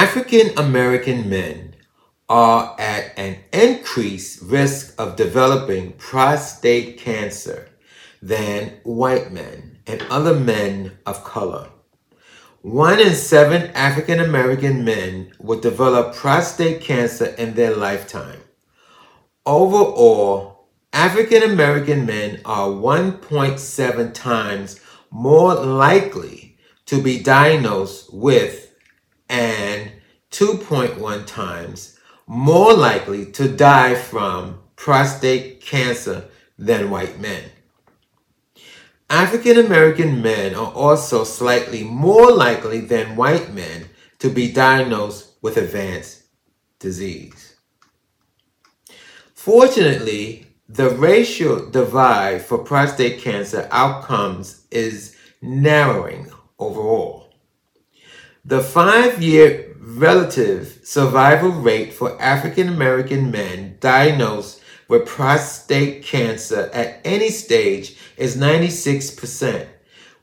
African American men are at an increased risk of developing prostate cancer than white men and other men of color. One in seven African American men will develop prostate cancer in their lifetime. Overall, African American men are 1.7 times more likely to be diagnosed with and 2.1 times more likely to die from prostate cancer than white men. African American men are also slightly more likely than white men to be diagnosed with advanced disease. Fortunately, the racial divide for prostate cancer outcomes is narrowing overall. The five year relative survival rate for African American men diagnosed with prostate cancer at any stage is 96%,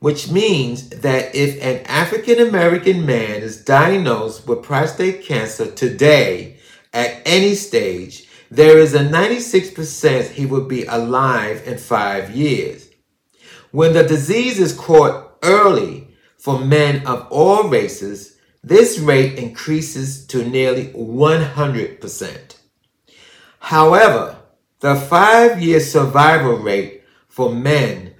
which means that if an African American man is diagnosed with prostate cancer today at any stage, there is a 96% he will be alive in five years. When the disease is caught early for men of all races, this rate increases to nearly 100%. However, the five year survival rate for men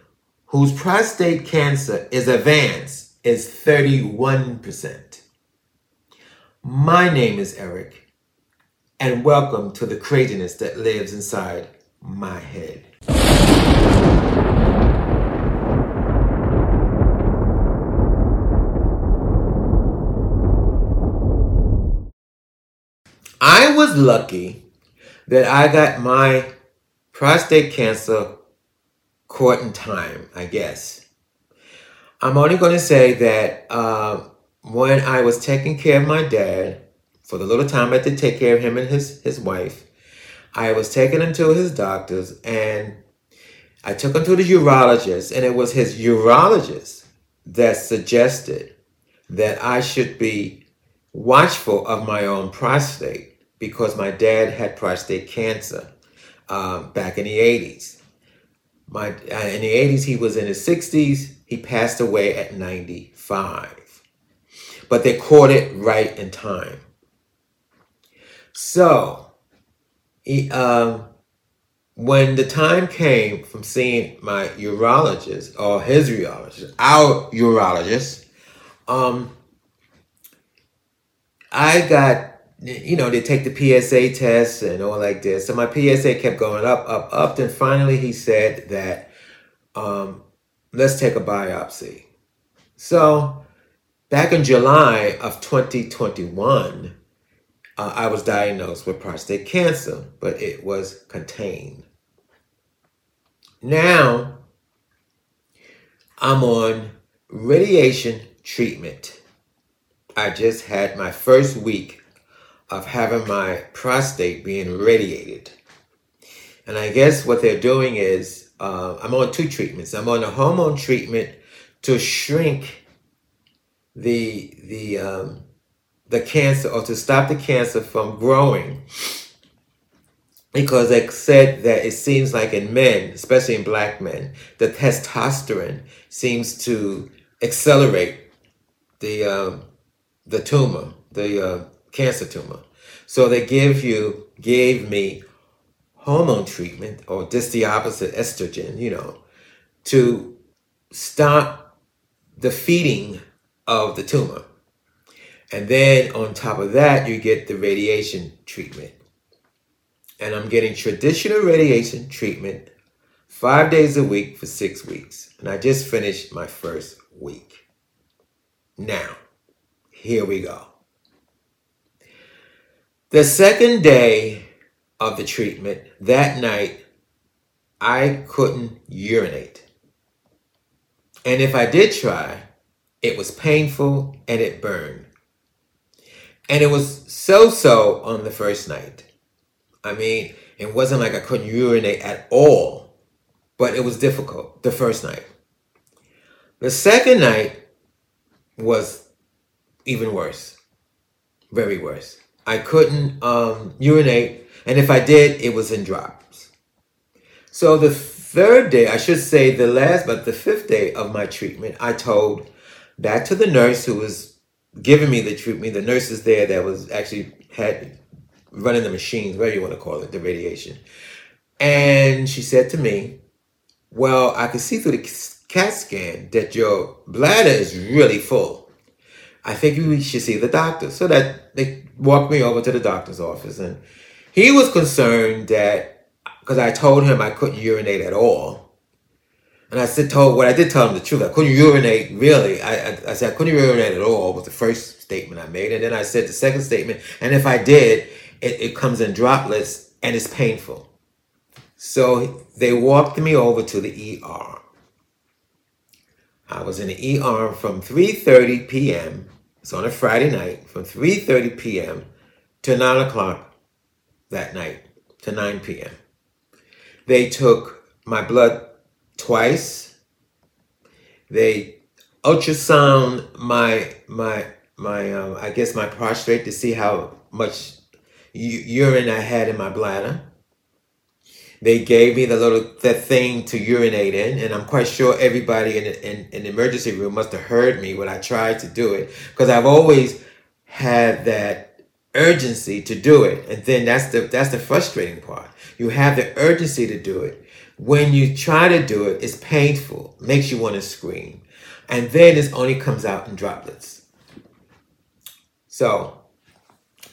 whose prostate cancer is advanced is 31%. My name is Eric, and welcome to the craziness that lives inside my head. I was lucky that I got my prostate cancer caught in time, I guess. I'm only going to say that uh, when I was taking care of my dad, for the little time I did take care of him and his, his wife, I was taking him to his doctors and I took him to the urologist, and it was his urologist that suggested that I should be watchful of my own prostate because my dad had prostate cancer um, back in the 80s. My, uh, in the 80s, he was in his 60s. He passed away at 95. But they caught it right in time. So, he, um, when the time came from seeing my urologist or his urologist, our urologist, um, I got you know, they take the PSA test and all like this. So my PSA kept going up, up, up. Then finally he said that, um, let's take a biopsy. So back in July of 2021, uh, I was diagnosed with prostate cancer, but it was contained. Now I'm on radiation treatment. I just had my first week of having my prostate being radiated. And I guess what they're doing is uh, I'm on two treatments. I'm on a hormone treatment to shrink the the um, the cancer or to stop the cancer from growing because they said that it seems like in men, especially in black men, the testosterone seems to accelerate the um, the tumor, the uh, cancer tumor. So they give you, gave me hormone treatment or just the opposite estrogen, you know, to stop the feeding of the tumor. And then on top of that, you get the radiation treatment. And I'm getting traditional radiation treatment five days a week for six weeks. And I just finished my first week. Now, here we go. The second day of the treatment, that night, I couldn't urinate. And if I did try, it was painful and it burned. And it was so so on the first night. I mean, it wasn't like I couldn't urinate at all, but it was difficult the first night. The second night was even worse. very worse. I couldn't um, urinate, and if I did, it was in drops. So the third day, I should say the last, but the fifth day of my treatment, I told back to the nurse who was giving me the treatment, the nurses there that was actually had running the machines, whatever you want to call it, the radiation. And she said to me, Well, I can see through the CAT scan that your bladder is really full. I think you should see the doctor. So that they walked me over to the doctor's office and he was concerned that because I told him I couldn't urinate at all. And I said, told what I did tell him the truth. I couldn't urinate really. I, I, I said I couldn't urinate at all was the first statement I made. And then I said the second statement, and if I did, it, it comes in droplets and it's painful. So they walked me over to the ER. I was in the ER from 3.30 p.m. It's on a Friday night, from 3.30 p.m. to 9 o'clock that night, to 9 p.m. They took my blood twice. They ultrasound my my my um, I guess my prostate to see how much u- urine I had in my bladder. They gave me the little the thing to urinate in, and I'm quite sure everybody in in, in the emergency room must have heard me when I tried to do it because I've always had that urgency to do it, and then that's the that's the frustrating part. You have the urgency to do it. When you try to do it, it's painful, makes you want to scream, and then it only comes out in droplets. So,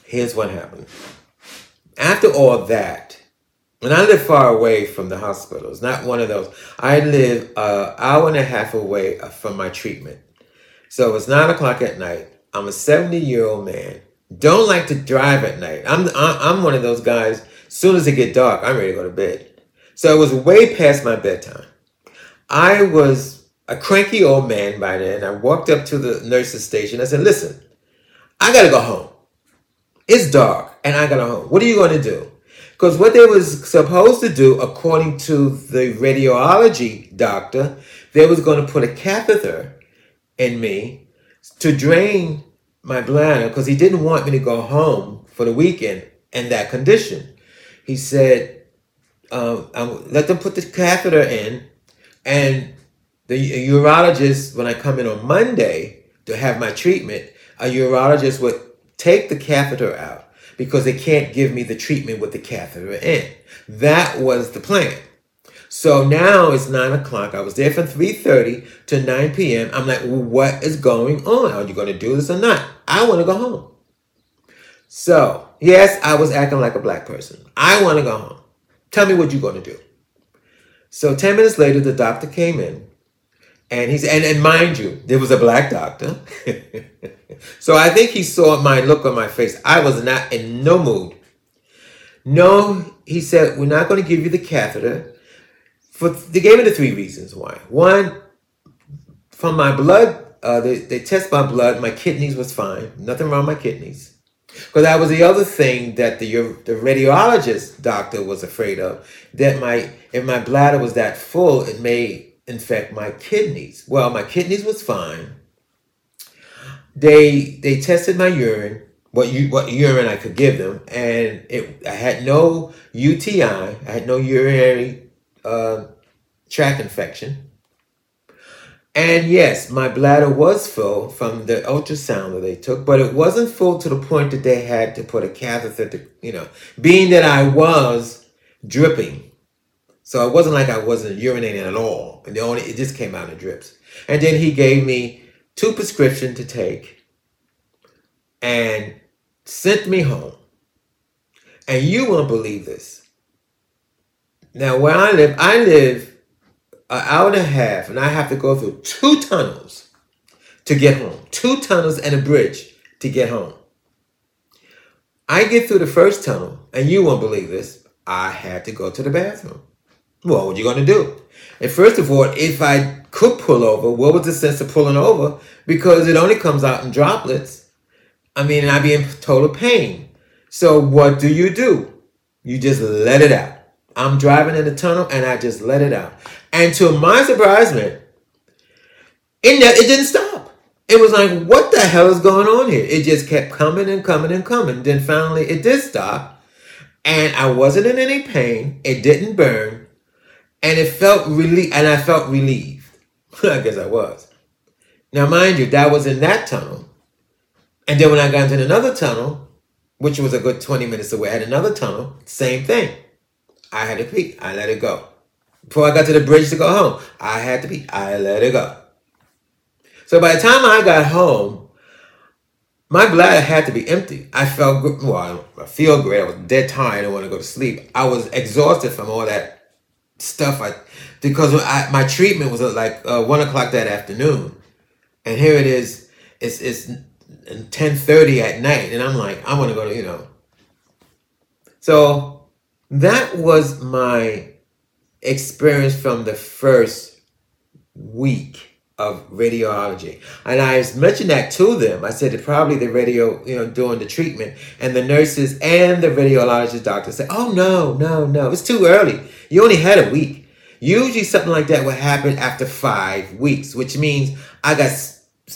here's what happened. After all that, and I live far away from the hospitals, not one of those. I live an hour and a half away uh, from my treatment. So it's nine o'clock at night. I'm a 70 year old man. Don't like to drive at night. I'm I'm one of those guys. As soon as it get dark, I'm ready to go to bed. So it was way past my bedtime. I was a cranky old man by then. I walked up to the nurse's station. I said, "Listen, I gotta go home. It's dark, and I gotta home. What are you going to do?" Because what they was supposed to do, according to the radiology doctor, they was going to put a catheter in me to drain my bladder because he didn't want me to go home for the weekend in that condition. He said, um, let them put the catheter in, and the urologist, when I come in on Monday to have my treatment, a urologist would take the catheter out because they can't give me the treatment with the catheter in. That was the plan. So now it's nine o'clock. I was there from 3.30 to 9 p.m. I'm like, well, what is going on? Are you going to do this or not? I want to go home. So, yes, I was acting like a black person. I want to go home. Tell me what you're going to do. So 10 minutes later, the doctor came in and he's, and, and mind you, there was a black doctor. so I think he saw my look on my face. I was not in no mood. No, he said, we're not going to give you the catheter. For They gave me the three reasons why. One, from my blood, uh, they, they test my blood, my kidneys was fine. Nothing wrong with my kidneys. Because that was the other thing that the the radiologist doctor was afraid of. That my if my bladder was that full, it may infect my kidneys. Well, my kidneys was fine. They they tested my urine, what you what urine I could give them, and it I had no UTI, I had no urinary uh, tract infection. And yes, my bladder was full from the ultrasound that they took, but it wasn't full to the point that they had to put a catheter to, you know, being that I was dripping so it wasn't like I wasn't urinating at all. And the only it just came out in drips. And then he gave me two prescriptions to take and sent me home. And you won't believe this. Now where I live, I live an hour and a half, and I have to go through two tunnels to get home. Two tunnels and a bridge to get home. I get through the first tunnel, and you won't believe this. I had to go to the bathroom. Well, what are you going to do? And first of all, if I could pull over, what was the sense of pulling over? Because it only comes out in droplets. I mean, I'd be in total pain. So what do you do? You just let it out. I'm driving in the tunnel and I just let it out. And to my surprisement, it, it didn't stop. it was like, what the hell is going on here? It just kept coming and coming and coming. Then finally it did stop. And I wasn't in any pain. It didn't burn. And it felt really, and I felt relieved. I guess I was. Now, mind you, that was in that tunnel. And then when I got into another tunnel, which was a good 20 minutes away, I had another tunnel, same thing. I had to pee. I let it go. Before I got to the bridge to go home, I had to pee. I let it go. So by the time I got home, my bladder had to be empty. I felt good. Well, I feel great. I was dead tired. I didn't want to go to sleep. I was exhausted from all that stuff. I because I, my treatment was at like uh, one o'clock that afternoon, and here it is. It's it's ten thirty at night, and I'm like, I want to go to you know. So that was my experience from the first week of radiology. And I mentioned that to them. I said that probably the radio, you know, doing the treatment and the nurses and the radiologist doctor said, oh, no, no, no, it's too early. You only had a week. Usually something like that would happen after five weeks, which means I got,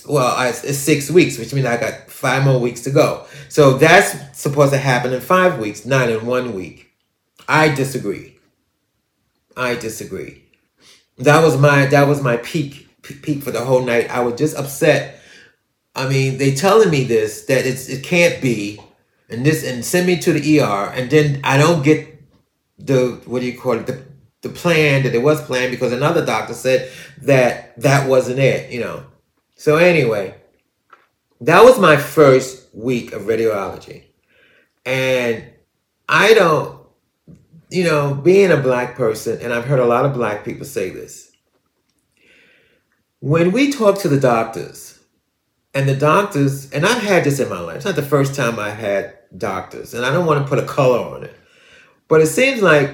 well, it's six weeks, which means I got five more weeks to go. So that's supposed to happen in five weeks, not in one week. I disagree. I disagree. That was my, that was my peak peak for the whole night. I was just upset. I mean, they telling me this that it's it can't be, and this and send me to the ER, and then I don't get the what do you call it the the plan that it was planned because another doctor said that that wasn't it. You know. So anyway, that was my first week of radiology, and I don't. You know, being a black person, and I've heard a lot of black people say this when we talk to the doctors, and the doctors, and I've had this in my life, it's not the first time I've had doctors, and I don't want to put a color on it, but it seems like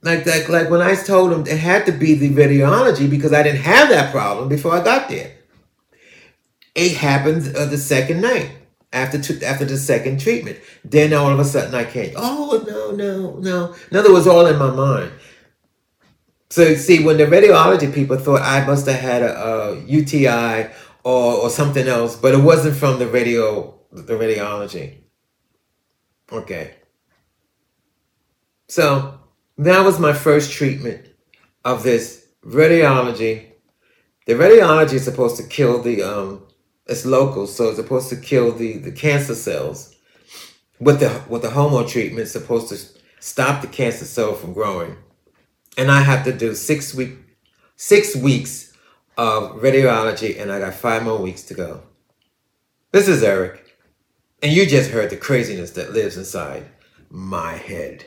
like that like when I told them it had to be the radiology because I didn't have that problem before I got there. It happened uh, the second night after after the second treatment. Then all of a sudden I can't. Oh no no no! In other words, all in my mind. So see, when the radiology people thought I must have had a, a UTI or, or something else, but it wasn't from the radio the radiology. Okay. So that was my first treatment of this radiology. The radiology is supposed to kill the um it's local, so it's supposed to kill the, the cancer cells. With the with the hormone treatment, it's supposed to stop the cancer cell from growing and I have to do six week six weeks of radiology, and I got five more weeks to go. This is Eric, and you just heard the craziness that lives inside my head.